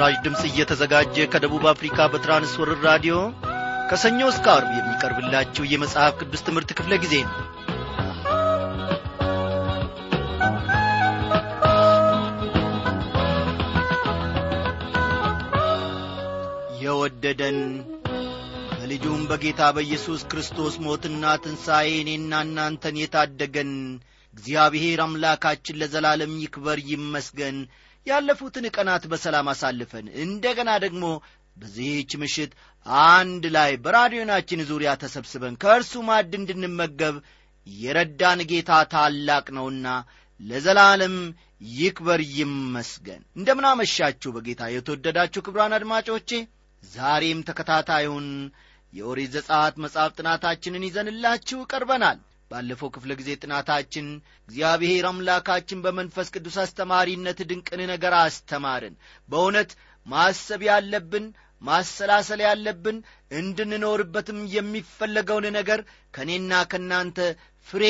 ይህ ምስራች ድምፅ እየተዘጋጀ ከደቡብ አፍሪካ በትራንስወርር ራዲዮ ከሰኞ እስከ አርብ የሚቀርብላችሁ የመጽሐፍ ቅዱስ ትምህርት ክፍለ ጊዜ ነው። የወደደን በልጁም በጌታ በኢየሱስ ክርስቶስ ሞትና ትንሣኤ እኔና እናንተን የታደገን እግዚአብሔር አምላካችን ለዘላለም ይክበር ይመስገን ያለፉትን ቀናት በሰላም አሳልፈን። እንደገና ደግሞ በዚህች ምሽት አንድ ላይ በራዲዮናችን ዙሪያ ተሰብስበን ከእርሱ ማድ እንድንመገብ የረዳን ጌታ ታላቅ ነውና ለዘላለም ይክበር ይመስገን። እንደምናመሻችሁ በጌታ የተወደዳችሁ ክብራን አድማጮቼ ዛሬም ተከታታዩን የኦሪት ዘጸአት መጽሐፍ ጥናታችንን ይዘንላችሁ ቀርበናል ባለፈው ክፍለ ጊዜ ጥናታችን እግዚአብሔር አምላካችን በመንፈስ ቅዱስ አስተማሪነት ድንቅን ነገር አስተማርን። በእውነት ማሰብ ያለብን ማሰላሰል ያለብን እንድንኖርበትም የሚፈለገውን ነገር ከእኔና ከእናንተ ፍሬ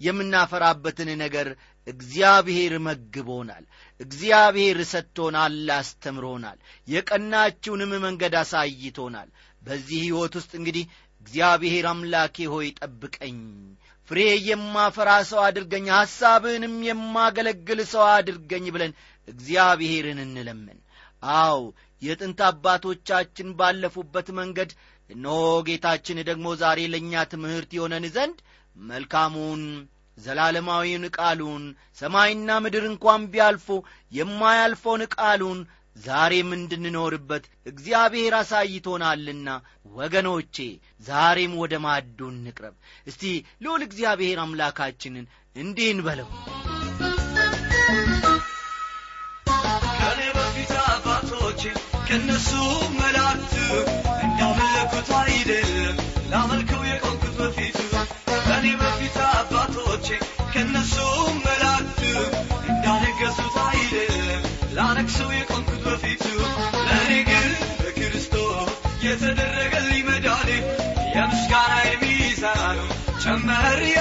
የምናፈራበትን ነገር እግዚአብሔር መግቦናል። እግዚአብሔር ሰጥቶናል አስተምሮናል። የቀናችውንም መንገድ አሳይቶናል። በዚህ ሕይወት ውስጥ እንግዲህ እግዚአብሔር አምላኬ ሆይ ጠብቀኝ ፍሬ የማፈራ ሰው አድርገኝ ሐሳብህንም የማገለግል ሰው አድርገኝ ብለን እግዚአብሔርን እንለምን። አው የጥንት አባቶቻችን ባለፉበት መንገድ እነሆ ጌታችን ደግሞ ዛሬ ለእኛ ትምህርት የሆነን ዘንድ መልካሙን ዘላለማዊውን ቃሉን ሰማይና ምድር እንኳን ቢያልፉ የማያልፈውን ቃሉን ዛሬም እንድንኖርበት እግዚአብሔር አሳይቶናልና። ወገኖቼ ዛሬም ወደ ማዱ እንቅረብ። እስቲ ልዑል እግዚአብሔር አምላካችንን እንዲህ እንበለው። ከነሱ Maria.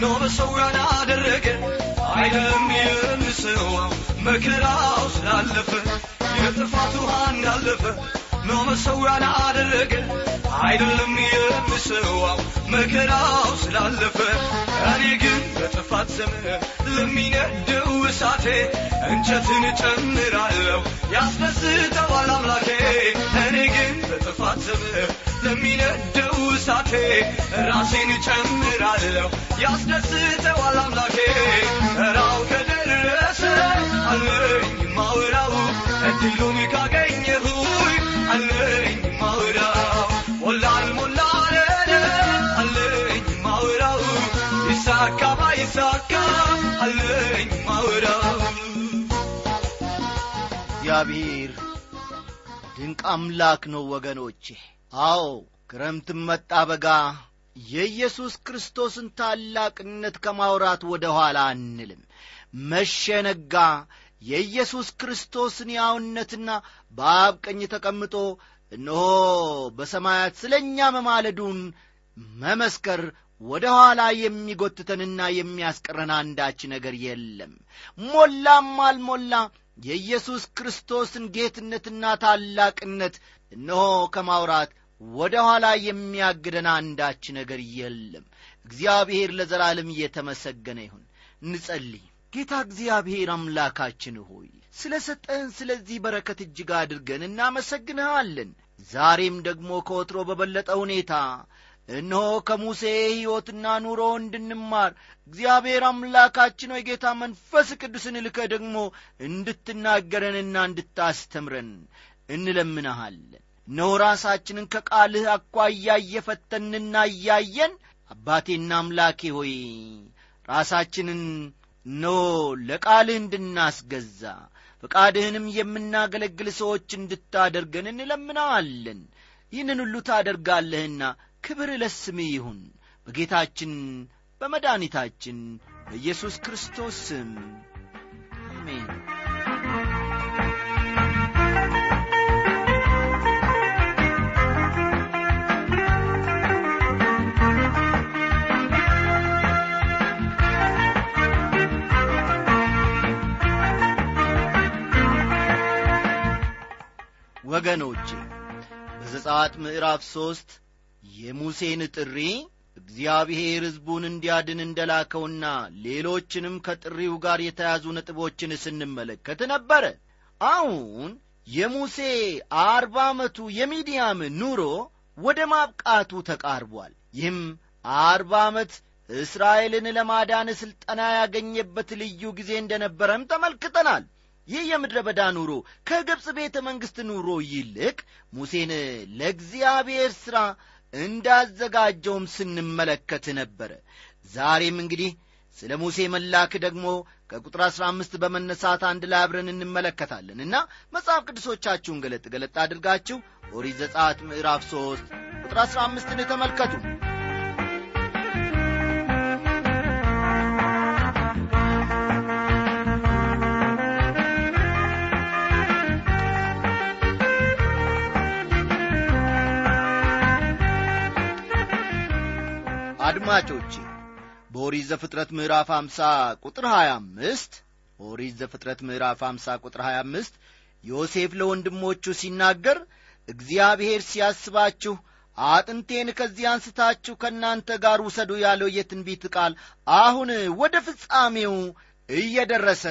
ኖ መሰዊያን አደረገ። አይደለም የምስዋው መከራው ስላለፈ የጥፋት ውሃ እንዳለፈ ኖ መሰዊያን አደረገ። አይደለም የምስዋው መከራው ስላለፈ እኔ ግን በጥፋት ዘመን ለሚነደው እሳቴ እንጨትን ጨምራለሁ ያስደስተዋል አምላኬ እኔ ግን በጥፋት ዘመን ለሚነደው እሳቴ ራሴን ጨምራለሁ ያስደስተዋል አምላኬ ራው ከደረሰ አለኝ ማውራው እድሉን ካገኘሁኝ አለኝ ማውራው። ሞላል ሞላለን አለኝ ማውራው ይሳካ ባይሳካ አለኝ ማውራው። እግዚአብሔር ድንቅ አምላክ ነው ወገኖቼ አዎ ክረምትም መጣ በጋ። የኢየሱስ ክርስቶስን ታላቅነት ከማውራት ወደ ኋላ አንልም። መሸነጋ የኢየሱስ ክርስቶስን ያውነትና በአብ ቀኝ ተቀምጦ እነሆ በሰማያት ስለ እኛ መማለዱን መመስከር ወደ ኋላ የሚጎትተንና የሚያስቀረን አንዳች ነገር የለም። ሞላም አልሞላ የኢየሱስ ክርስቶስን ጌትነትና ታላቅነት እነሆ ከማውራት ወደ ኋላ የሚያግደን አንዳች ነገር የለም። እግዚአብሔር ለዘላለም እየተመሰገነ ይሁን። እንጸልይ። ጌታ እግዚአብሔር አምላካችን ሆይ ስለ ሰጠህን ስለዚህ በረከት እጅግ አድርገን እናመሰግንሃለን። ዛሬም ደግሞ ከወትሮ በበለጠ ሁኔታ እነሆ ከሙሴ ሕይወትና ኑሮ እንድንማር እግዚአብሔር አምላካችን ሆይ ጌታ መንፈስ ቅዱስን ልከ ደግሞ እንድትናገረንና እንድታስተምረን እንለምንሃለን እነሆ ራሳችንን ከቃልህ አኳያ እየፈተንና እያየን አባቴና አምላኬ ሆይ ራሳችንን ኖ ለቃልህ እንድናስገዛ ፈቃድህንም የምናገለግል ሰዎች እንድታደርገን እንለምናለን ይህንን ሁሉ ታደርጋለህና ክብር ለስምህ ይሁን። በጌታችን በመድኃኒታችን በኢየሱስ ክርስቶስ ስም አሜን ወገኖቼ በዘጻት ምዕራፍ ሦስት የሙሴን ጥሪ እግዚአብሔር ሕዝቡን እንዲያድን እንደላከውና ሌሎችንም ከጥሪው ጋር የተያዙ ነጥቦችን ስንመለከት ነበረ። አሁን የሙሴ አርባ ዓመቱ የሚዲያም ኑሮ ወደ ማብቃቱ ተቃርቧል። ይህም አርባ ዓመት እስራኤልን ለማዳን ሥልጠና ያገኘበት ልዩ ጊዜ እንደነበረም ተመልክተናል ይህ የምድረ በዳ ኑሮ ከግብፅ ቤተ መንግሥት ኑሮ ይልቅ ሙሴን ለእግዚአብሔር ሥራ እንዳዘጋጀውም ስንመለከት ነበረ። ዛሬም እንግዲህ ስለ ሙሴ መላክ ደግሞ ከቁጥር አሥራ አምስት በመነሳት አንድ ላይ አብረን እንመለከታለን እና መጽሐፍ ቅዱሶቻችሁን ገለጥ ገለጥ አድርጋችሁ ኦሪት ዘጸአት ምዕራፍ ሦስት ቁጥር አሥራ አምስትን ተመልከቱ አድማጮቼ በኦሪት ዘፍጥረት ምዕራፍ 50 ቁጥር 25 ኦሪት ዘፍጥረት ምዕራፍ 50 ቁጥር 25 ዮሴፍ ለወንድሞቹ ሲናገር እግዚአብሔር ሲያስባችሁ አጥንቴን ከዚህ አንስታችሁ ከእናንተ ጋር ውሰዱ ያለው የትንቢት ቃል አሁን ወደ ፍጻሜው እየደረሰ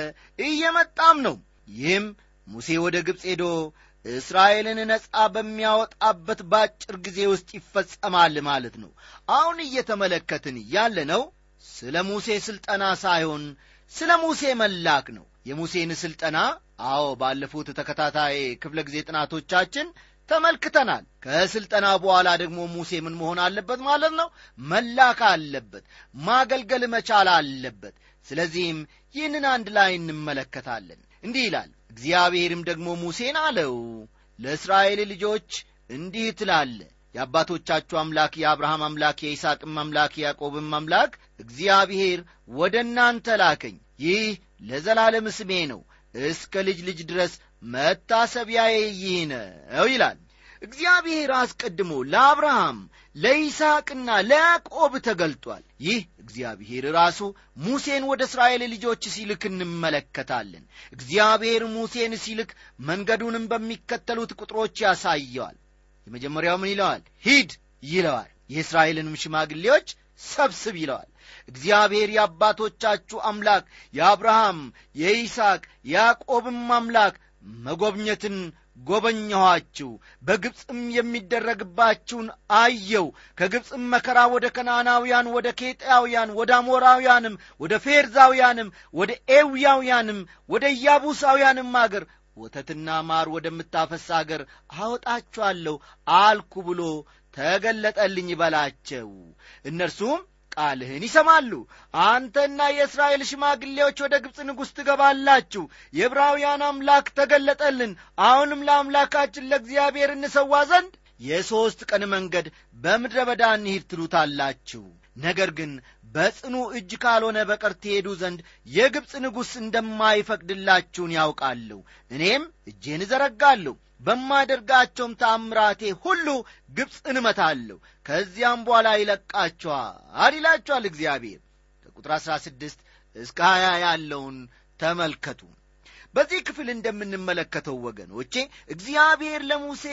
እየመጣም ነው። ይህም ሙሴ ወደ ግብፅ ሄዶ እስራኤልን ነጻ በሚያወጣበት ባጭር ጊዜ ውስጥ ይፈጸማል ማለት ነው። አሁን እየተመለከትን ያለ ነው ስለ ሙሴ ሥልጠና ሳይሆን ስለ ሙሴ መላክ ነው። የሙሴን ሥልጠና አዎ ባለፉት ተከታታይ ክፍለ ጊዜ ጥናቶቻችን ተመልክተናል። ከሥልጠና በኋላ ደግሞ ሙሴ ምን መሆን አለበት ማለት ነው? መላክ አለበት ማገልገል መቻል አለበት። ስለዚህም ይህንን አንድ ላይ እንመለከታለን። እንዲህ ይላል እግዚአብሔርም ደግሞ ሙሴን አለው ለእስራኤል ልጆች እንዲህ ትላለ የአባቶቻችሁ አምላክ የአብርሃም አምላክ የይስቅም አምላክ የያዕቆብም አምላክ እግዚአብሔር ወደ እናንተ ላከኝ። ይህ ለዘላለም ስሜ ነው እስከ ልጅ ልጅ ድረስ መታሰቢያዬ ይህ ነው ይላል። እግዚአብሔር አስቀድሞ ለአብርሃም ለይስሐቅና ለያዕቆብ ተገልጧል። ይህ እግዚአብሔር ራሱ ሙሴን ወደ እስራኤል ልጆች ሲልክ እንመለከታለን። እግዚአብሔር ሙሴን ሲልክ መንገዱንም በሚከተሉት ቁጥሮች ያሳየዋል። የመጀመሪያው ምን ይለዋል? ሂድ ይለዋል። የእስራኤልንም ሽማግሌዎች ሰብስብ ይለዋል። እግዚአብሔር የአባቶቻችሁ አምላክ የአብርሃም የይስሐቅ የያዕቆብም አምላክ መጎብኘትን ጐበኘኋችሁ በግብፅም የሚደረግባችሁን አየው። ከግብፅም መከራ ወደ ከናናውያን ወደ ኬጣውያን ወደ አሞራውያንም ወደ ፌርዛውያንም ወደ ኤውያውያንም ወደ ኢያቡሳውያንም አገር ወተትና ማር ወደምታፈስ አገር አወጣችኋለሁ አልኩ ብሎ ተገለጠልኝ በላቸው። እነርሱም ቃልህን ይሰማሉ። አንተና የእስራኤል ሽማግሌዎች ወደ ግብፅ ንጉሥ ትገባላችሁ። የዕብራውያን አምላክ ተገለጠልን። አሁንም ለአምላካችን ለእግዚአብሔር እንሰዋ ዘንድ የሦስት ቀን መንገድ በምድረ በዳ እንሂድ ትሉታላችሁ ነገር ግን በጽኑ እጅ ካልሆነ በቀር ትሄዱ ዘንድ የግብፅ ንጉሥ እንደማይፈቅድላችሁን ያውቃለሁ። እኔም እጄን እዘረጋለሁ በማደርጋቸውም ታምራቴ ሁሉ ግብፅን እመታለሁ። ከዚያም በኋላ ይለቃቸዋል ይላቸዋል እግዚአብሔር። ከቁጥር አሥራ ስድስት እስከ ሀያ ያለውን ተመልከቱ በዚህ ክፍል እንደምንመለከተው ወገኖቼ እግዚአብሔር ለሙሴ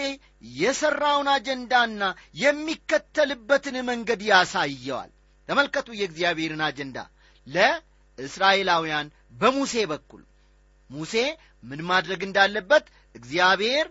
የሠራውን አጀንዳና የሚከተልበትን መንገድ ያሳየዋል። ተመልከቱ የእግዚአብሔርን አጀንዳ ለእስራኤላውያን በሙሴ በኩል። ሙሴ ምን ማድረግ እንዳለበት እግዚአብሔር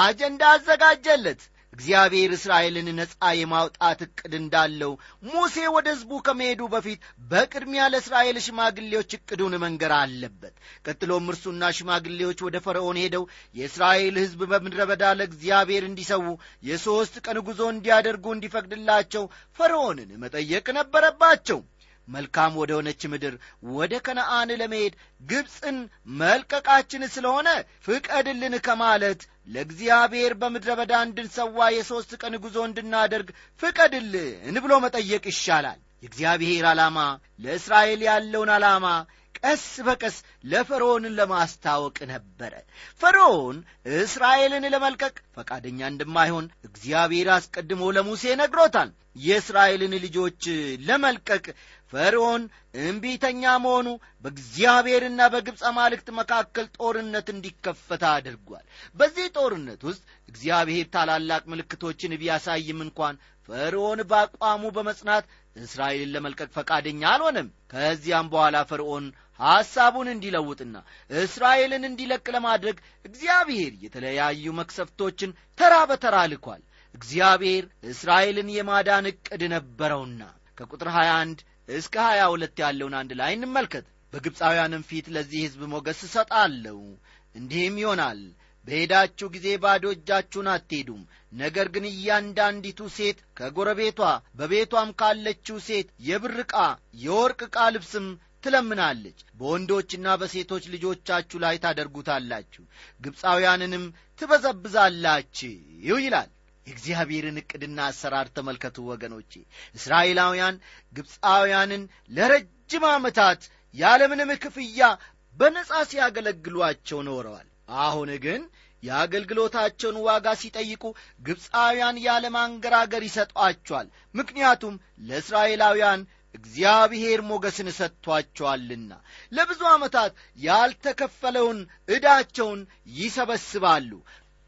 አጀንዳ አዘጋጀለት እግዚአብሔር እስራኤልን ነፃ የማውጣት ዕቅድ እንዳለው ሙሴ ወደ ሕዝቡ ከመሄዱ በፊት በቅድሚያ ለእስራኤል ሽማግሌዎች ዕቅዱን መንገር አለበት። ቀጥሎም እርሱና ሽማግሌዎች ወደ ፈርዖን ሄደው የእስራኤል ሕዝብ በምድረ በዳ ለእግዚአብሔር እንዲሰዉ የሦስት ቀን ጉዞ እንዲያደርጉ እንዲፈቅድላቸው ፈርዖንን መጠየቅ ነበረባቸው መልካም ወደ ሆነች ምድር ወደ ከነአን ለመሄድ ግብፅን መልቀቃችን ስለሆነ ፍቀድልን ከማለት ለእግዚአብሔር በምድረ በዳ እንድንሰዋ የሦስት ቀን ጉዞ እንድናደርግ ፍቀድልን ብሎ መጠየቅ ይሻላል። የእግዚአብሔር ዓላማ ለእስራኤል ያለውን ዓላማ ቀስ በቀስ ለፈርዖንን ለማስታወቅ ነበረ። ፈርዖን እስራኤልን ለመልቀቅ ፈቃደኛ እንደማይሆን እግዚአብሔር አስቀድሞ ለሙሴ ነግሮታል። የእስራኤልን ልጆች ለመልቀቅ ፈርዖን እምቢተኛ መሆኑ በእግዚአብሔርና በግብፅ አማልክት መካከል ጦርነት እንዲከፈት አድርጓል። በዚህ ጦርነት ውስጥ እግዚአብሔር ታላላቅ ምልክቶችን ቢያሳይም እንኳን ፈርዖን በአቋሙ በመጽናት እስራኤልን ለመልቀቅ ፈቃደኛ አልሆነም። ከዚያም በኋላ ፈርዖን ሐሳቡን እንዲለውጥና እስራኤልን እንዲለቅ ለማድረግ እግዚአብሔር የተለያዩ መክሰፍቶችን ተራ በተራ ልኳል። እግዚአብሔር እስራኤልን የማዳን ዕቅድ ነበረውና ከቁጥር 21 እስከ 22 ያለውን አንድ ላይ እንመልከት። በግብፃውያንም ፊት ለዚህ ሕዝብ ሞገስ እሰጣለሁ። እንዲህም ይሆናል በሄዳችሁ ጊዜ ባዶ እጃችሁን አትሄዱም። ነገር ግን እያንዳንዲቱ ሴት ከጎረቤቷ በቤቷም ካለችው ሴት የብር ዕቃ የወርቅ ዕቃ ልብስም ትለምናለች። በወንዶችና በሴቶች ልጆቻችሁ ላይ ታደርጉታላችሁ ግብፃውያንንም ትበዘብዛላችሁ ይላል የእግዚአብሔርን ዕቅድና አሰራር ተመልከቱ ወገኖቼ። እስራኤላውያን ግብፃውያንን ለረጅም ዓመታት ያለምንም ክፍያ በነጻ ሲያገለግሏቸው ኖረዋል። አሁን ግን የአገልግሎታቸውን ዋጋ ሲጠይቁ ግብፃውያን ያለማንገራገር ይሰጧቸዋል። ምክንያቱም ለእስራኤላውያን እግዚአብሔር ሞገስን ሰጥቷቸዋልና ለብዙ ዓመታት ያልተከፈለውን ዕዳቸውን ይሰበስባሉ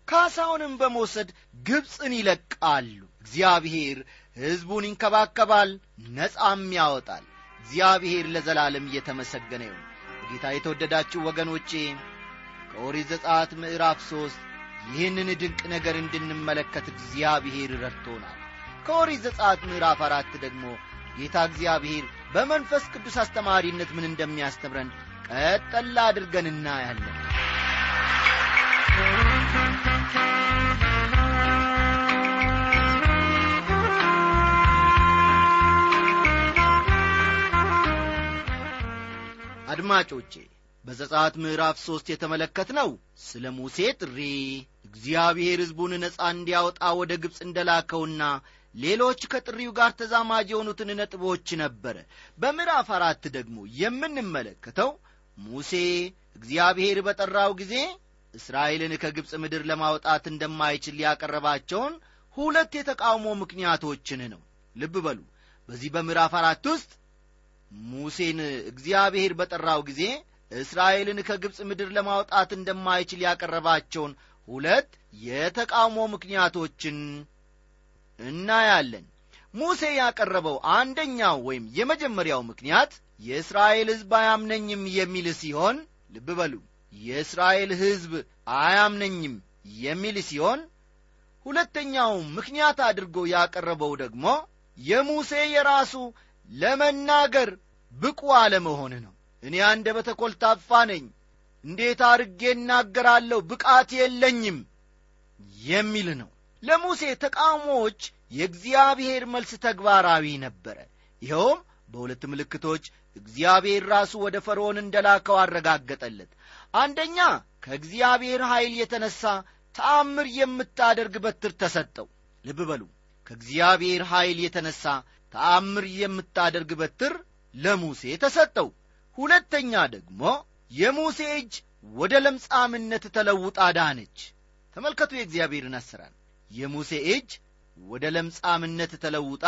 ካሳውንም በመውሰድ ግብፅን ይለቃሉ። እግዚአብሔር ሕዝቡን ይንከባከባል ነጻም ያወጣል። እግዚአብሔር ለዘላለም እየተመሰገነ ይሁን። ጌታ የተወደዳችሁ ወገኖቼ ከኦሪት ዘጸአት ምዕራፍ ሦስት ይህንን ድንቅ ነገር እንድንመለከት እግዚአብሔር ረድቶናል። ከኦሪት ዘጸአት ምዕራፍ አራት ደግሞ ጌታ እግዚአብሔር በመንፈስ ቅዱስ አስተማሪነት ምን እንደሚያስተምረን ቀጠላ አድርገን እናያለን አድማጮቼ በዘጻት ምዕራፍ ሦስት የተመለከት ነው ስለ ሙሴ ጥሪ። እግዚአብሔር ሕዝቡን ነጻ እንዲያወጣ ወደ ግብፅ እንደላከውና ሌሎች ከጥሪው ጋር ተዛማጅ የሆኑትን ነጥቦች ነበረ። በምዕራፍ አራት ደግሞ የምንመለከተው ሙሴ እግዚአብሔር በጠራው ጊዜ እስራኤልን ከግብፅ ምድር ለማውጣት እንደማይችል ያቀረባቸውን ሁለት የተቃውሞ ምክንያቶችን ነው። ልብ በሉ። በዚህ በምዕራፍ አራት ውስጥ ሙሴን እግዚአብሔር በጠራው ጊዜ እስራኤልን ከግብፅ ምድር ለማውጣት እንደማይችል ያቀረባቸውን ሁለት የተቃውሞ ምክንያቶችን እናያለን። ሙሴ ያቀረበው አንደኛው ወይም የመጀመሪያው ምክንያት የእስራኤል ሕዝብ አያምነኝም የሚል ሲሆን ልብ በሉ የእስራኤል ሕዝብ አያምነኝም የሚል ሲሆን ሁለተኛው ምክንያት አድርጎ ያቀረበው ደግሞ የሙሴ የራሱ ለመናገር ብቁ አለመሆን ነው። እኔ አንደበተ ኮልታፋ ነኝ። እንዴት አርጌ እናገራለሁ? ብቃት የለኝም የሚል ነው። ለሙሴ ተቃውሞዎች የእግዚአብሔር መልስ ተግባራዊ ነበረ። ይኸውም በሁለት ምልክቶች እግዚአብሔር ራሱ ወደ ፈርዖን እንደላከው አረጋገጠለት። አንደኛ ከእግዚአብሔር ኀይል የተነሣ ተአምር የምታደርግ በትር ተሰጠው። ልብ በሉ። ከእግዚአብሔር ኀይል የተነሣ ተአምር የምታደርግ በትር ለሙሴ ተሰጠው። ሁለተኛ ደግሞ የሙሴ እጅ ወደ ለምጻምነት ተለውጣ ዳነች። ተመልከቱ የእግዚአብሔርን አሰራር። የሙሴ እጅ ወደ ለምጻምነት ተለውጣ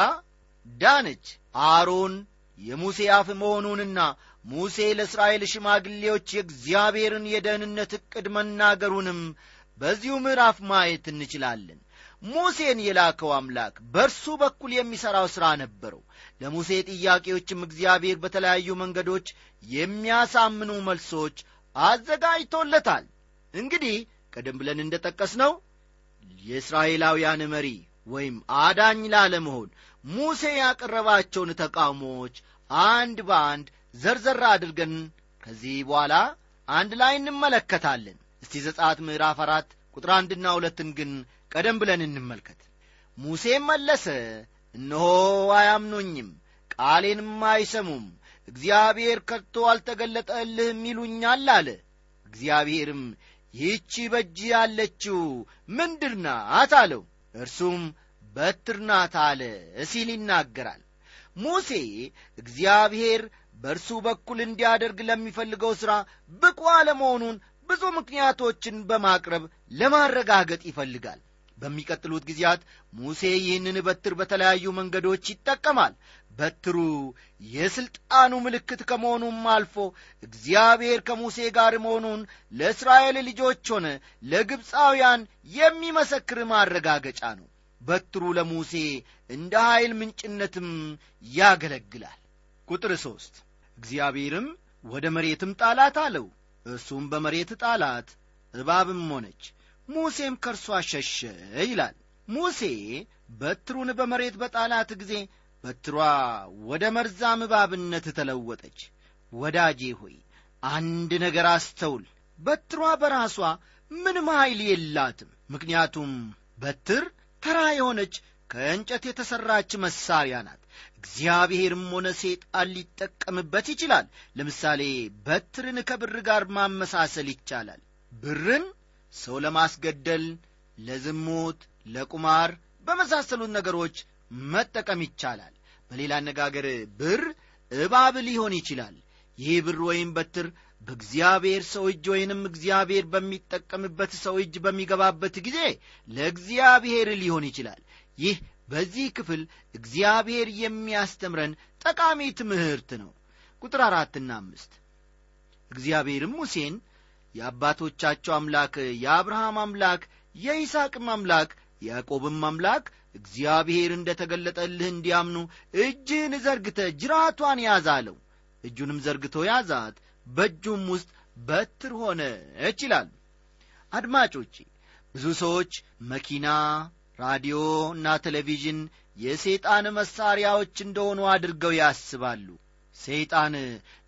ዳነች። አሮን የሙሴ አፍ መሆኑንና ሙሴ ለእስራኤል ሽማግሌዎች የእግዚአብሔርን የደህንነት ዕቅድ መናገሩንም በዚሁ ምዕራፍ ማየት እንችላለን ሙሴን የላከው አምላክ በእርሱ በኩል የሚሠራው ሥራ ነበረው። ለሙሴ ጥያቄዎችም እግዚአብሔር በተለያዩ መንገዶች የሚያሳምኑ መልሶች አዘጋጅቶለታል። እንግዲህ ቀደም ብለን እንደ ጠቀስ ነው የእስራኤላውያን መሪ ወይም አዳኝ ላለመሆን ሙሴ ያቀረባቸውን ተቃውሞዎች አንድ በአንድ ዘርዘር አድርገን ከዚህ በኋላ አንድ ላይ እንመለከታለን። እስቲ ዘጻት ምዕራፍ አራት ቁጥር አንድና ሁለትን ግን ቀደም ብለን እንመልከት። ሙሴም መለሰ እነሆ አያምኑኝም ቃሌንም አይሰሙም እግዚአብሔር ከቶ አልተገለጠልህም ይሉኛል አለ። እግዚአብሔርም ይህቺ በእጅ ያለችው ምንድር ናት አለው። እርሱም በትር ናት አለ ሲል ይናገራል። ሙሴ እግዚአብሔር በእርሱ በኩል እንዲያደርግ ለሚፈልገው ሥራ ብቁ አለመሆኑን ብዙ ምክንያቶችን በማቅረብ ለማረጋገጥ ይፈልጋል በሚቀጥሉት ጊዜያት ሙሴ ይህንን በትር በተለያዩ መንገዶች ይጠቀማል። በትሩ የሥልጣኑ ምልክት ከመሆኑም አልፎ እግዚአብሔር ከሙሴ ጋር መሆኑን ለእስራኤል ልጆች ሆነ ለግብፃውያን የሚመሰክር ማረጋገጫ ነው። በትሩ ለሙሴ እንደ ኀይል ምንጭነትም ያገለግላል። ቁጥር ሦስት እግዚአብሔርም ወደ መሬትም ጣላት አለው። እርሱም በመሬት ጣላት እባብም ሆነች ሙሴም ከእርሷ ሸሸ ይላል። ሙሴ በትሩን በመሬት በጣላት ጊዜ በትሯ ወደ መርዛም እባብነት ተለወጠች። ወዳጄ ሆይ አንድ ነገር አስተውል። በትሯ በራሷ ምንም ኀይል የላትም። ምክንያቱም በትር ተራ የሆነች ከእንጨት የተሠራች መሳሪያ ናት። እግዚአብሔርም ሆነ ሴጣን ሊጠቀምበት ይችላል። ለምሳሌ በትርን ከብር ጋር ማመሳሰል ይቻላል። ብርን ሰው ለማስገደል ለዝሙት ለቁማር በመሳሰሉት ነገሮች መጠቀም ይቻላል። በሌላ አነጋገር ብር እባብ ሊሆን ይችላል። ይህ ብር ወይም በትር በእግዚአብሔር ሰው እጅ ወይንም እግዚአብሔር በሚጠቀምበት ሰው እጅ በሚገባበት ጊዜ ለእግዚአብሔር ሊሆን ይችላል። ይህ በዚህ ክፍል እግዚአብሔር የሚያስተምረን ጠቃሚ ትምህርት ነው። ቁጥር አራትና አምስት። እግዚአብሔርም ሙሴን የአባቶቻቸው አምላክ የአብርሃም አምላክ የይስሐቅም አምላክ የያዕቆብም አምላክ እግዚአብሔር እንደ ተገለጠልህ እንዲያምኑ እጅህን ዘርግተ ጅራቷን ያዝ አለው። እጁንም ዘርግቶ ያዛት በእጁም ውስጥ በትር ሆነች ይላል። አድማጮቼ ብዙ ሰዎች መኪና ራዲዮ እና ቴሌቪዥን የሰይጣን መሣሪያዎች እንደሆኑ አድርገው ያስባሉ። ሰይጣን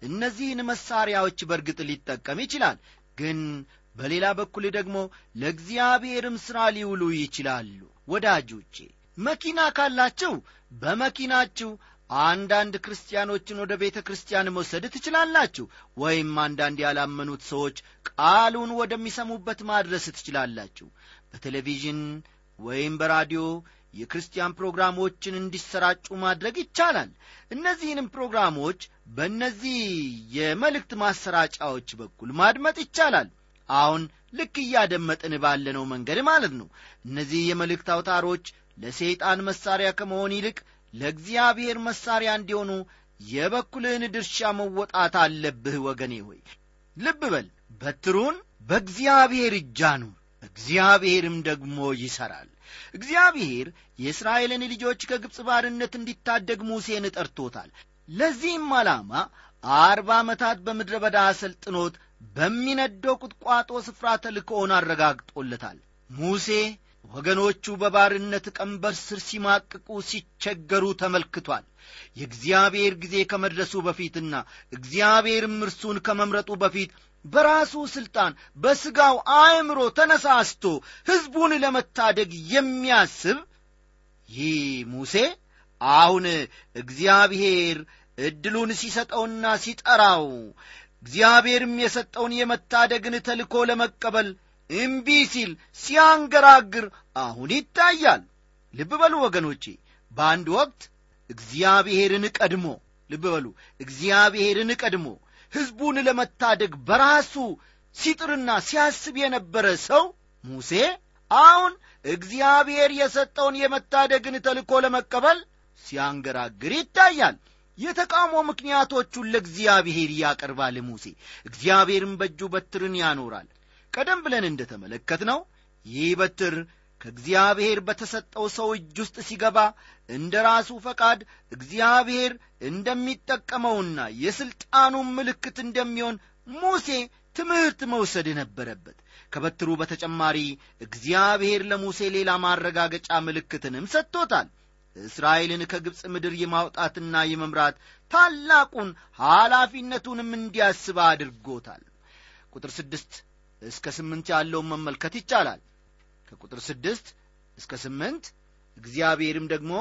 እነዚህን መሣሪያዎች በርግጥ ሊጠቀም ይችላል ግን በሌላ በኩል ደግሞ ለእግዚአብሔርም ሥራ ሊውሉ ይችላሉ። ወዳጆቼ መኪና ካላችሁ በመኪናችሁ አንዳንድ ክርስቲያኖችን ወደ ቤተ ክርስቲያን መውሰድ ትችላላችሁ ወይም አንዳንድ ያላመኑት ሰዎች ቃሉን ወደሚሰሙበት ማድረስ ትችላላችሁ። በቴሌቪዥን ወይም በራዲዮ የክርስቲያን ፕሮግራሞችን እንዲሰራጩ ማድረግ ይቻላል። እነዚህንም ፕሮግራሞች በእነዚህ የመልእክት ማሰራጫዎች በኩል ማድመጥ ይቻላል። አሁን ልክ እያደመጥን ባለነው መንገድ ማለት ነው። እነዚህ የመልእክት አውታሮች ለሰይጣን መሳሪያ ከመሆን ይልቅ ለእግዚአብሔር መሳሪያ እንዲሆኑ የበኩልህን ድርሻ መወጣት አለብህ ወገኔ ሆይ። ልብ በል በትሩን በእግዚአብሔር እጅ አኑር እግዚአብሔርም ደግሞ ይሠራል እግዚአብሔር የእስራኤልን ልጆች ከግብፅ ባርነት እንዲታደግ ሙሴን ጠርቶታል። ለዚህም ዓላማ አርባ ዓመታት በምድረ በዳ አሰልጥኖት በሚነደው ቁጥቋጦ ስፍራ ተልኮውን አረጋግጦለታል። ሙሴ ወገኖቹ በባርነት ቀንበር ስር ሲማቅቁ ሲቸገሩ ተመልክቷል። የእግዚአብሔር ጊዜ ከመድረሱ በፊትና እግዚአብሔርም እርሱን ከመምረጡ በፊት በራሱ ሥልጣን በሥጋው አእምሮ ተነሳስቶ ሕዝቡን ለመታደግ የሚያስብ ይህ ሙሴ አሁን እግዚአብሔር ዕድሉን ሲሰጠውና ሲጠራው እግዚአብሔርም የሰጠውን የመታደግን ተልኮ ለመቀበል እምቢ ሲል ሲያንገራግር አሁን ይታያል። ልብ በሉ ወገኖቼ በአንድ ወቅት እግዚአብሔርን ቀድሞ ልብ በሉ እግዚአብሔርን ቀድሞ ሕዝቡን ለመታደግ በራሱ ሲጥርና ሲያስብ የነበረ ሰው ሙሴ አሁን እግዚአብሔር የሰጠውን የመታደግን ተልኮ ለመቀበል ሲያንገራግር ይታያል። የተቃውሞ ምክንያቶቹን ለእግዚአብሔር ያቀርባል ሙሴ። እግዚአብሔርም በእጁ በትርን ያኖራል። ቀደም ብለን እንደ ተመለከት ነው ይህ በትር ከእግዚአብሔር በተሰጠው ሰው እጅ ውስጥ ሲገባ እንደ ራሱ ፈቃድ እግዚአብሔር እንደሚጠቀመውና የሥልጣኑን ምልክት እንደሚሆን ሙሴ ትምህርት መውሰድ ነበረበት ከበትሩ በተጨማሪ እግዚአብሔር ለሙሴ ሌላ ማረጋገጫ ምልክትንም ሰጥቶታል። እስራኤልን ከግብፅ ምድር የማውጣትና የመምራት ታላቁን ኃላፊነቱንም እንዲያስብ አድርጎታል። ቁጥር ስድስት እስከ ስምንት ያለውን መመልከት ይቻላል ከቁጥር ስድስት እስከ ስምንት እግዚአብሔርም ደግሞ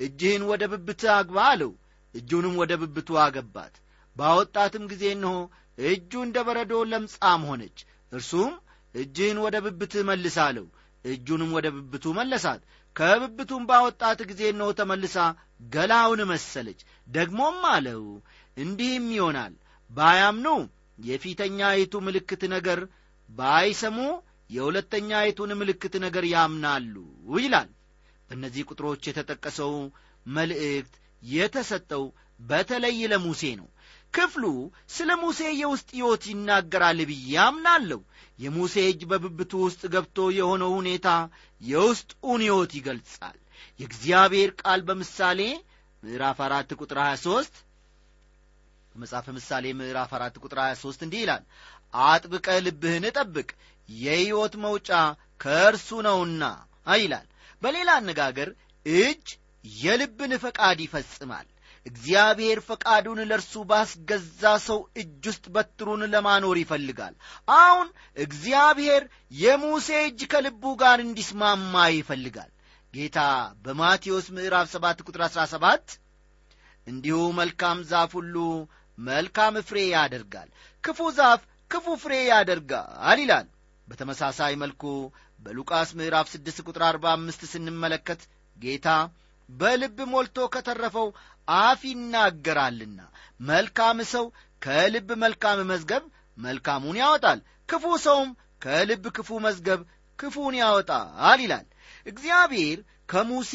እጅህን ወደ ብብት አግባ አለው። እጁንም ወደ ብብቱ አገባት። ባወጣትም ጊዜ እነሆ እጁ እንደ በረዶ ለምጻም ሆነች። እርሱም እጅህን ወደ ብብትህ መልስ አለው። እጁንም ወደ ብብቱ መለሳት። ከብብቱም ባወጣት ጊዜ እነሆ ተመልሳ ገላውን መሰለች። ደግሞም አለው እንዲህም ይሆናል። ባያምኑ የፊተኛይቱ ምልክት ነገር ባይሰሙ የሁለተኛይቱን ምልክት ነገር ያምናሉ ይላል። በእነዚህ ቁጥሮች የተጠቀሰው መልእክት የተሰጠው በተለይ ለሙሴ ነው። ክፍሉ ስለ ሙሴ የውስጥ ሕይወት ይናገራል ብዬ አምናለሁ። የሙሴ እጅ በብብቱ ውስጥ ገብቶ የሆነው ሁኔታ የውስጡን ሕይወት ይገልጻል። የእግዚአብሔር ቃል በምሳሌ ምዕራፍ አራት ቁጥር 23 በመጽሐፈ ምሳሌ ምዕራፍ አራት ቁጥር 23 እንዲህ ይላል አጥብቀ ልብህን እጠብቅ የሕይወት መውጫ ከእርሱ ነውና ይላል። በሌላ አነጋገር እጅ የልብን ፈቃድ ይፈጽማል። እግዚአብሔር ፈቃዱን ለእርሱ ባስገዛ ሰው እጅ ውስጥ በትሩን ለማኖር ይፈልጋል። አሁን እግዚአብሔር የሙሴ እጅ ከልቡ ጋር እንዲስማማ ይፈልጋል። ጌታ በማቴዎስ ምዕራፍ 7 ቁጥር 17 እንዲሁ መልካም ዛፍ ሁሉ መልካም ፍሬ ያደርጋል ክፉ ዛፍ ክፉ ፍሬ ያደርጋል ይላል በተመሳሳይ መልኩ በሉቃስ ምዕራፍ 6 ቁጥር 45 ስንመለከት ጌታ በልብ ሞልቶ ከተረፈው አፍ ይናገራልና መልካም ሰው ከልብ መልካም መዝገብ መልካሙን ያወጣል ክፉ ሰውም ከልብ ክፉ መዝገብ ክፉን ያወጣል ይላል። እግዚአብሔር ከሙሴ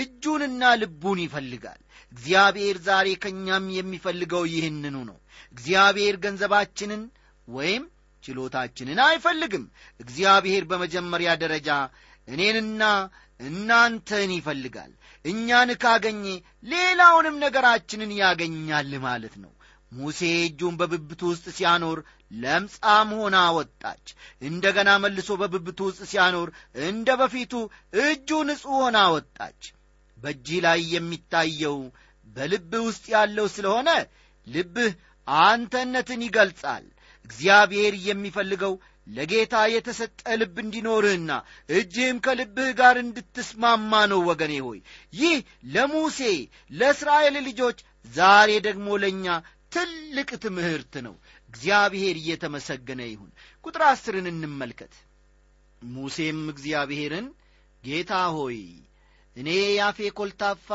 እጁንና ልቡን ይፈልጋል። እግዚአብሔር ዛሬ ከእኛም የሚፈልገው ይህንኑ ነው። እግዚአብሔር ገንዘባችንን ወይም ችሎታችንን አይፈልግም። እግዚአብሔር በመጀመሪያ ደረጃ እኔንና እናንተን ይፈልጋል። እኛን ካገኘ ሌላውንም ነገራችንን ያገኛል ማለት ነው። ሙሴ እጁን በብብቱ ውስጥ ሲያኖር ለምጻም ሆና ወጣች። እንደ ገና መልሶ በብብቱ ውስጥ ሲያኖር እንደ በፊቱ እጁ ንጹሕ ሆና ወጣች። በእጅህ ላይ የሚታየው በልብህ ውስጥ ያለው ስለሆነ ልብህ አንተነትን ይገልጻል እግዚአብሔር የሚፈልገው ለጌታ የተሰጠ ልብ እንዲኖርህና እጅህም ከልብህ ጋር እንድትስማማ ነው ወገኔ ሆይ። ይህ ለሙሴ ለእስራኤል ልጆች ዛሬ ደግሞ ለእኛ ትልቅ ትምህርት ነው። እግዚአብሔር እየተመሰገነ ይሁን። ቁጥር አስርን እንመልከት። ሙሴም እግዚአብሔርን ጌታ ሆይ እኔ ያፌ ኮልታፋ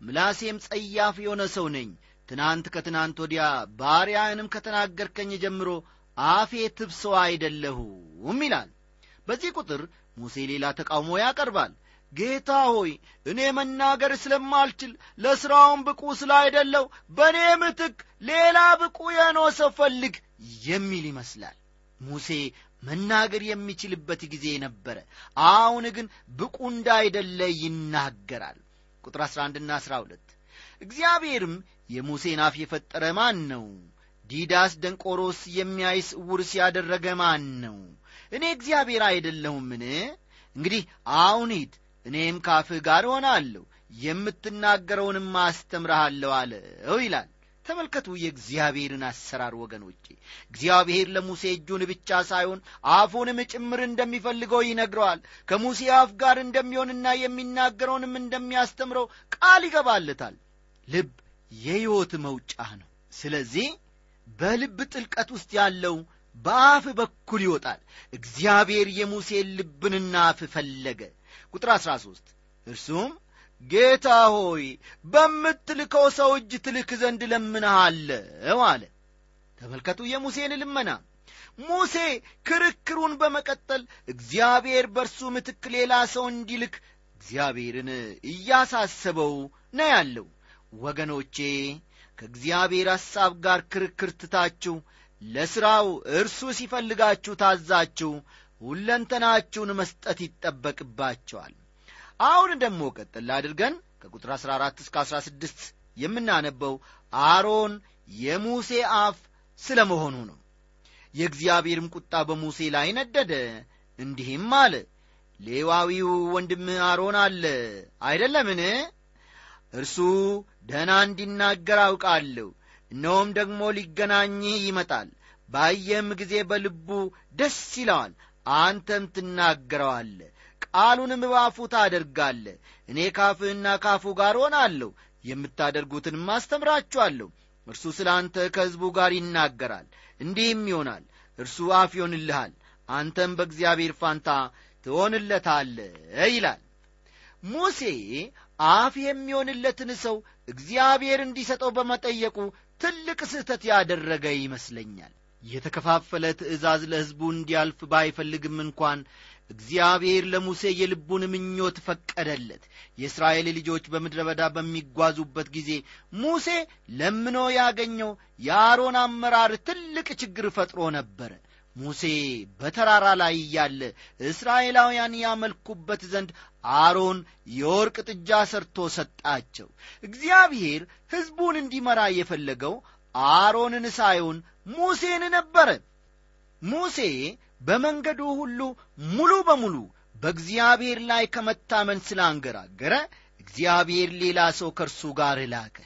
ምላሴም ጸያፍ የሆነ ሰው ነኝ ትናንት ከትናንት ወዲያ ባሪያህንም ከተናገርከኝ ጀምሮ አፌ ትብሰው አይደለሁም ይላል። በዚህ ቁጥር ሙሴ ሌላ ተቃውሞ ያቀርባል። ጌታ ሆይ እኔ መናገር ስለማልችል ለሥራውን ብቁ ስላይደለው በእኔ ምትክ ሌላ ብቁ የኖ ሰው ፈልግ የሚል ይመስላል። ሙሴ መናገር የሚችልበት ጊዜ ነበረ። አሁን ግን ብቁ እንዳይደለ ይናገራል። ቁጥር 11 ና 12 እግዚአብሔርም የሙሴን አፍ የፈጠረ ማን ነው? ዲዳስ ደንቆሮስ የሚያይስ ዕውርስ ያደረገ ማን ነው? እኔ እግዚአብሔር አይደለሁምን? እንግዲህ አሁን ሂድ እኔም ካፍህ ጋር እሆናለሁ የምትናገረውንም አስተምረሃለሁ አለው ይላል። ተመልከቱ የእግዚአብሔርን አሰራር ወገኖቼ። እግዚአብሔር ለሙሴ እጁን ብቻ ሳይሆን አፉንም ጭምር እንደሚፈልገው ይነግረዋል። ከሙሴ አፍ ጋር እንደሚሆንና የሚናገረውንም እንደሚያስተምረው ቃል ይገባለታል። ልብ የሕይወት መውጫ ነው። ስለዚህ በልብ ጥልቀት ውስጥ ያለው በአፍ በኩል ይወጣል። እግዚአብሔር የሙሴን ልብንና አፍ ፈለገ። ቁጥር 13 እርሱም ጌታ ሆይ በምትልከው ሰው እጅ ትልክ ዘንድ ለምንሃለው አለ። ተመልከቱ የሙሴን ልመና። ሙሴ ክርክሩን በመቀጠል እግዚአብሔር በእርሱ ምትክ ሌላ ሰው እንዲልክ እግዚአብሔርን እያሳሰበው ነው ያለው ወገኖቼ ከእግዚአብሔር ሐሳብ ጋር ክርክር ትታችሁ ለሥራው እርሱ ሲፈልጋችሁ ታዛችሁ ሁለንተናችሁን መስጠት ይጠበቅባቸዋል። አሁን ደግሞ ቀጥል አድርገን ከቁጥር 14 እስከ 16 የምናነበው አሮን የሙሴ አፍ ስለ መሆኑ ነው። የእግዚአብሔርም ቁጣ በሙሴ ላይ ነደደ። እንዲህም አለ ሌዋዊው ወንድምህ አሮን አለ አይደለምን? እርሱ ደህና እንዲናገር አውቃለሁ። እነሆም ደግሞ ሊገናኝህ ይመጣል። ባየም ጊዜ በልቡ ደስ ይለዋል አንተም ትናገረዋለ ቃሉንም ባፉ ታደርጋለ እኔ ካፍህና ካፉ ጋር ሆናለሁ የምታደርጉትንም አስተምራችኋለሁ። እርሱ ስለ አንተ ከሕዝቡ ጋር ይናገራል እንዲህም ይሆናል እርሱ አፍ ይሆንልሃል አንተም በእግዚአብሔር ፋንታ ትሆንለታለ ይላል። ሙሴ አፍ የሚሆንለትን ሰው እግዚአብሔር እንዲሰጠው በመጠየቁ ትልቅ ስህተት ያደረገ ይመስለኛል። የተከፋፈለ ትእዛዝ ለሕዝቡ እንዲያልፍ ባይፈልግም እንኳን እግዚአብሔር ለሙሴ የልቡን ምኞት ፈቀደለት። የእስራኤል ልጆች በምድረ በዳ በሚጓዙበት ጊዜ ሙሴ ለምኖ ያገኘው የአሮን አመራር ትልቅ ችግር ፈጥሮ ነበረ ሙሴ በተራራ ላይ እያለ እስራኤላውያን ያመልኩበት ዘንድ አሮን የወርቅ ጥጃ ሰርቶ ሰጣቸው። እግዚአብሔር ሕዝቡን እንዲመራ የፈለገው አሮንን ሳይሆን ሙሴን ነበረ። ሙሴ በመንገዱ ሁሉ ሙሉ በሙሉ በእግዚአብሔር ላይ ከመታመን ስላንገራገረ እግዚአብሔር ሌላ ሰው ከእርሱ ጋር ላከ።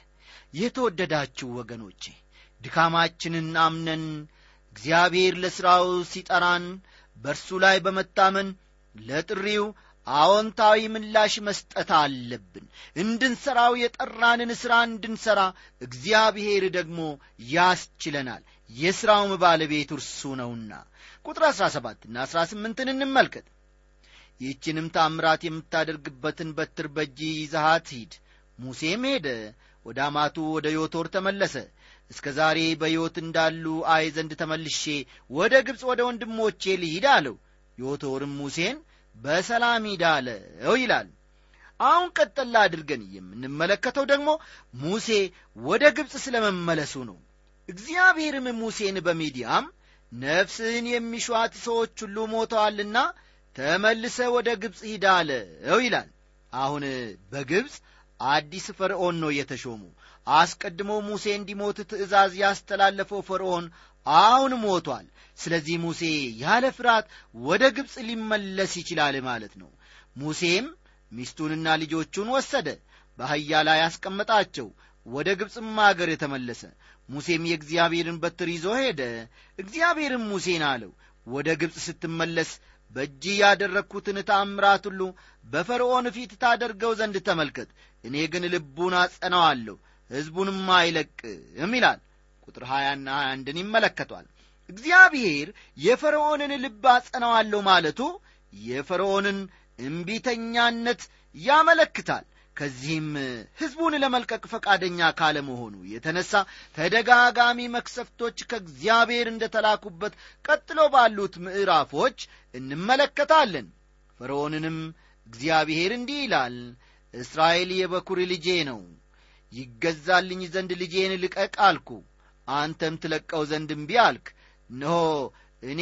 የተወደዳችሁ ወገኖቼ ድካማችንን አምነን እግዚአብሔር ለሥራው ሲጠራን በእርሱ ላይ በመታመን ለጥሪው አዎንታዊ ምላሽ መስጠት አለብን። እንድንሠራው የጠራንን ሥራ እንድንሠራ እግዚአብሔር ደግሞ ያስችለናል። የሥራውም ባለቤት እርሱ ነውና። ቁጥር አሥራ ሰባትና አሥራ ስምንትን እንመልከት። ይህችንም ታምራት የምታደርግበትን በትር በእጅ ይዛሃት ሂድ። ሙሴም ሄደ። ወደ አማቱ ወደ ዮቶር ተመለሰ እስከ ዛሬ በሕይወት እንዳሉ አይ ዘንድ ተመልሼ ወደ ግብፅ ወደ ወንድሞቼ ልሂድ አለው። ዮቶርም ሙሴን በሰላም ሂድ አለው ይላል። አሁን ቀጠላ አድርገን የምንመለከተው ደግሞ ሙሴ ወደ ግብፅ ስለ መመለሱ ነው። እግዚአብሔርም ሙሴን በሚዲያም ነፍስህን የሚሿት ሰዎች ሁሉ ሞተዋልና ተመልሰ ወደ ግብፅ ሂድ አለው ይላል። አሁን በግብፅ አዲስ ፈርዖን ነው የተሾሙ አስቀድሞ ሙሴ እንዲሞት ትእዛዝ ያስተላለፈው ፈርዖን አሁን ሞቷል። ስለዚህ ሙሴ ያለ ፍርሃት ወደ ግብፅ ሊመለስ ይችላል ማለት ነው። ሙሴም ሚስቱንና ልጆቹን ወሰደ በአህያ ላይ ያስቀመጣቸው ወደ ግብፅም አገር የተመለሰ ሙሴም የእግዚአብሔርን በትር ይዞ ሄደ። እግዚአብሔርም ሙሴን አለው ወደ ግብፅ ስትመለስ በእጅ ያደረግኩትን ታምራት ሁሉ በፈርዖን ፊት ታደርገው ዘንድ ተመልከት እኔ ግን ልቡን አጸናዋለሁ ሕዝቡንም አይለቅም ይላል። ቁጥር ሀያና ሀያ አንድን ይመለከቷል። እግዚአብሔር የፈርዖንን ልብ አጸናዋለሁ ማለቱ የፈርዖንን እምቢተኛነት ያመለክታል። ከዚህም ሕዝቡን ለመልቀቅ ፈቃደኛ ካለመሆኑ የተነሳ ተደጋጋሚ መክሰፍቶች ከእግዚአብሔር እንደ ተላኩበት ቀጥሎ ባሉት ምዕራፎች እንመለከታለን። ፈርዖንንም እግዚአብሔር እንዲህ ይላል እስራኤል የበኩር ልጄ ነው ይገዛልኝ ዘንድ ልጄን ልቀቅ አልኩ። አንተም ትለቀው ዘንድ እምቢ አልክ። እነሆ እኔ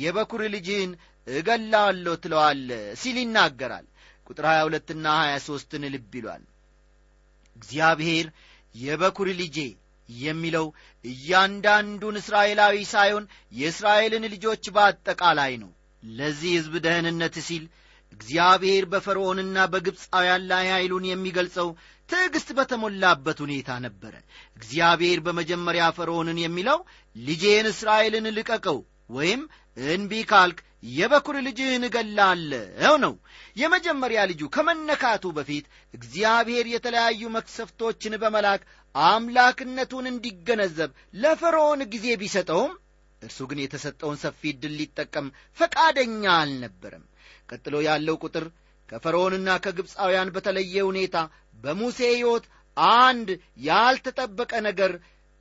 የበኩር ልጅህን እገላዋለሁ ትለዋለ ሲል ይናገራል። ቁጥር 22ና 23ን ልብ ይሏል። እግዚአብሔር የበኩር ልጄ የሚለው እያንዳንዱን እስራኤላዊ ሳይሆን የእስራኤልን ልጆች በአጠቃላይ ነው። ለዚህ ሕዝብ ደህንነት ሲል እግዚአብሔር በፈርዖንና በግብፃውያን ላይ ኃይሉን የሚገልጸው ትዕግሥት በተሞላበት ሁኔታ ነበረ። እግዚአብሔር በመጀመሪያ ፈርዖንን የሚለው ልጄን እስራኤልን ልቀቀው ወይም እንቢ ካልክ የበኩር ልጅህን እገላለሁ ነው። የመጀመሪያ ልጁ ከመነካቱ በፊት እግዚአብሔር የተለያዩ መክሰፍቶችን በመላክ አምላክነቱን እንዲገነዘብ ለፈርዖን ጊዜ ቢሰጠውም እርሱ ግን የተሰጠውን ሰፊ ዕድል ሊጠቀም ፈቃደኛ አልነበረም ቀጥሎ ያለው ቁጥር ከፈርዖንና ከግብፃውያን በተለየ ሁኔታ በሙሴ ሕይወት አንድ ያልተጠበቀ ነገር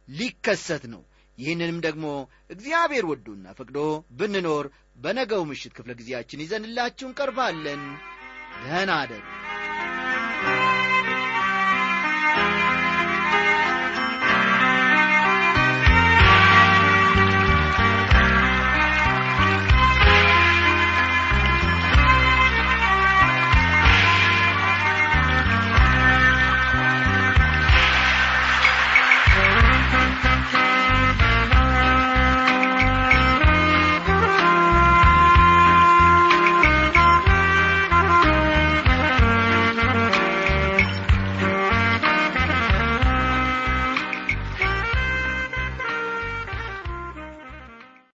ሊከሰት ነው። ይህንንም ደግሞ እግዚአብሔር ወዶና ፈቅዶ ብንኖር በነገው ምሽት ክፍለ ጊዜያችን ይዘንላችሁ እንቀርባለን። ደህና አደሩ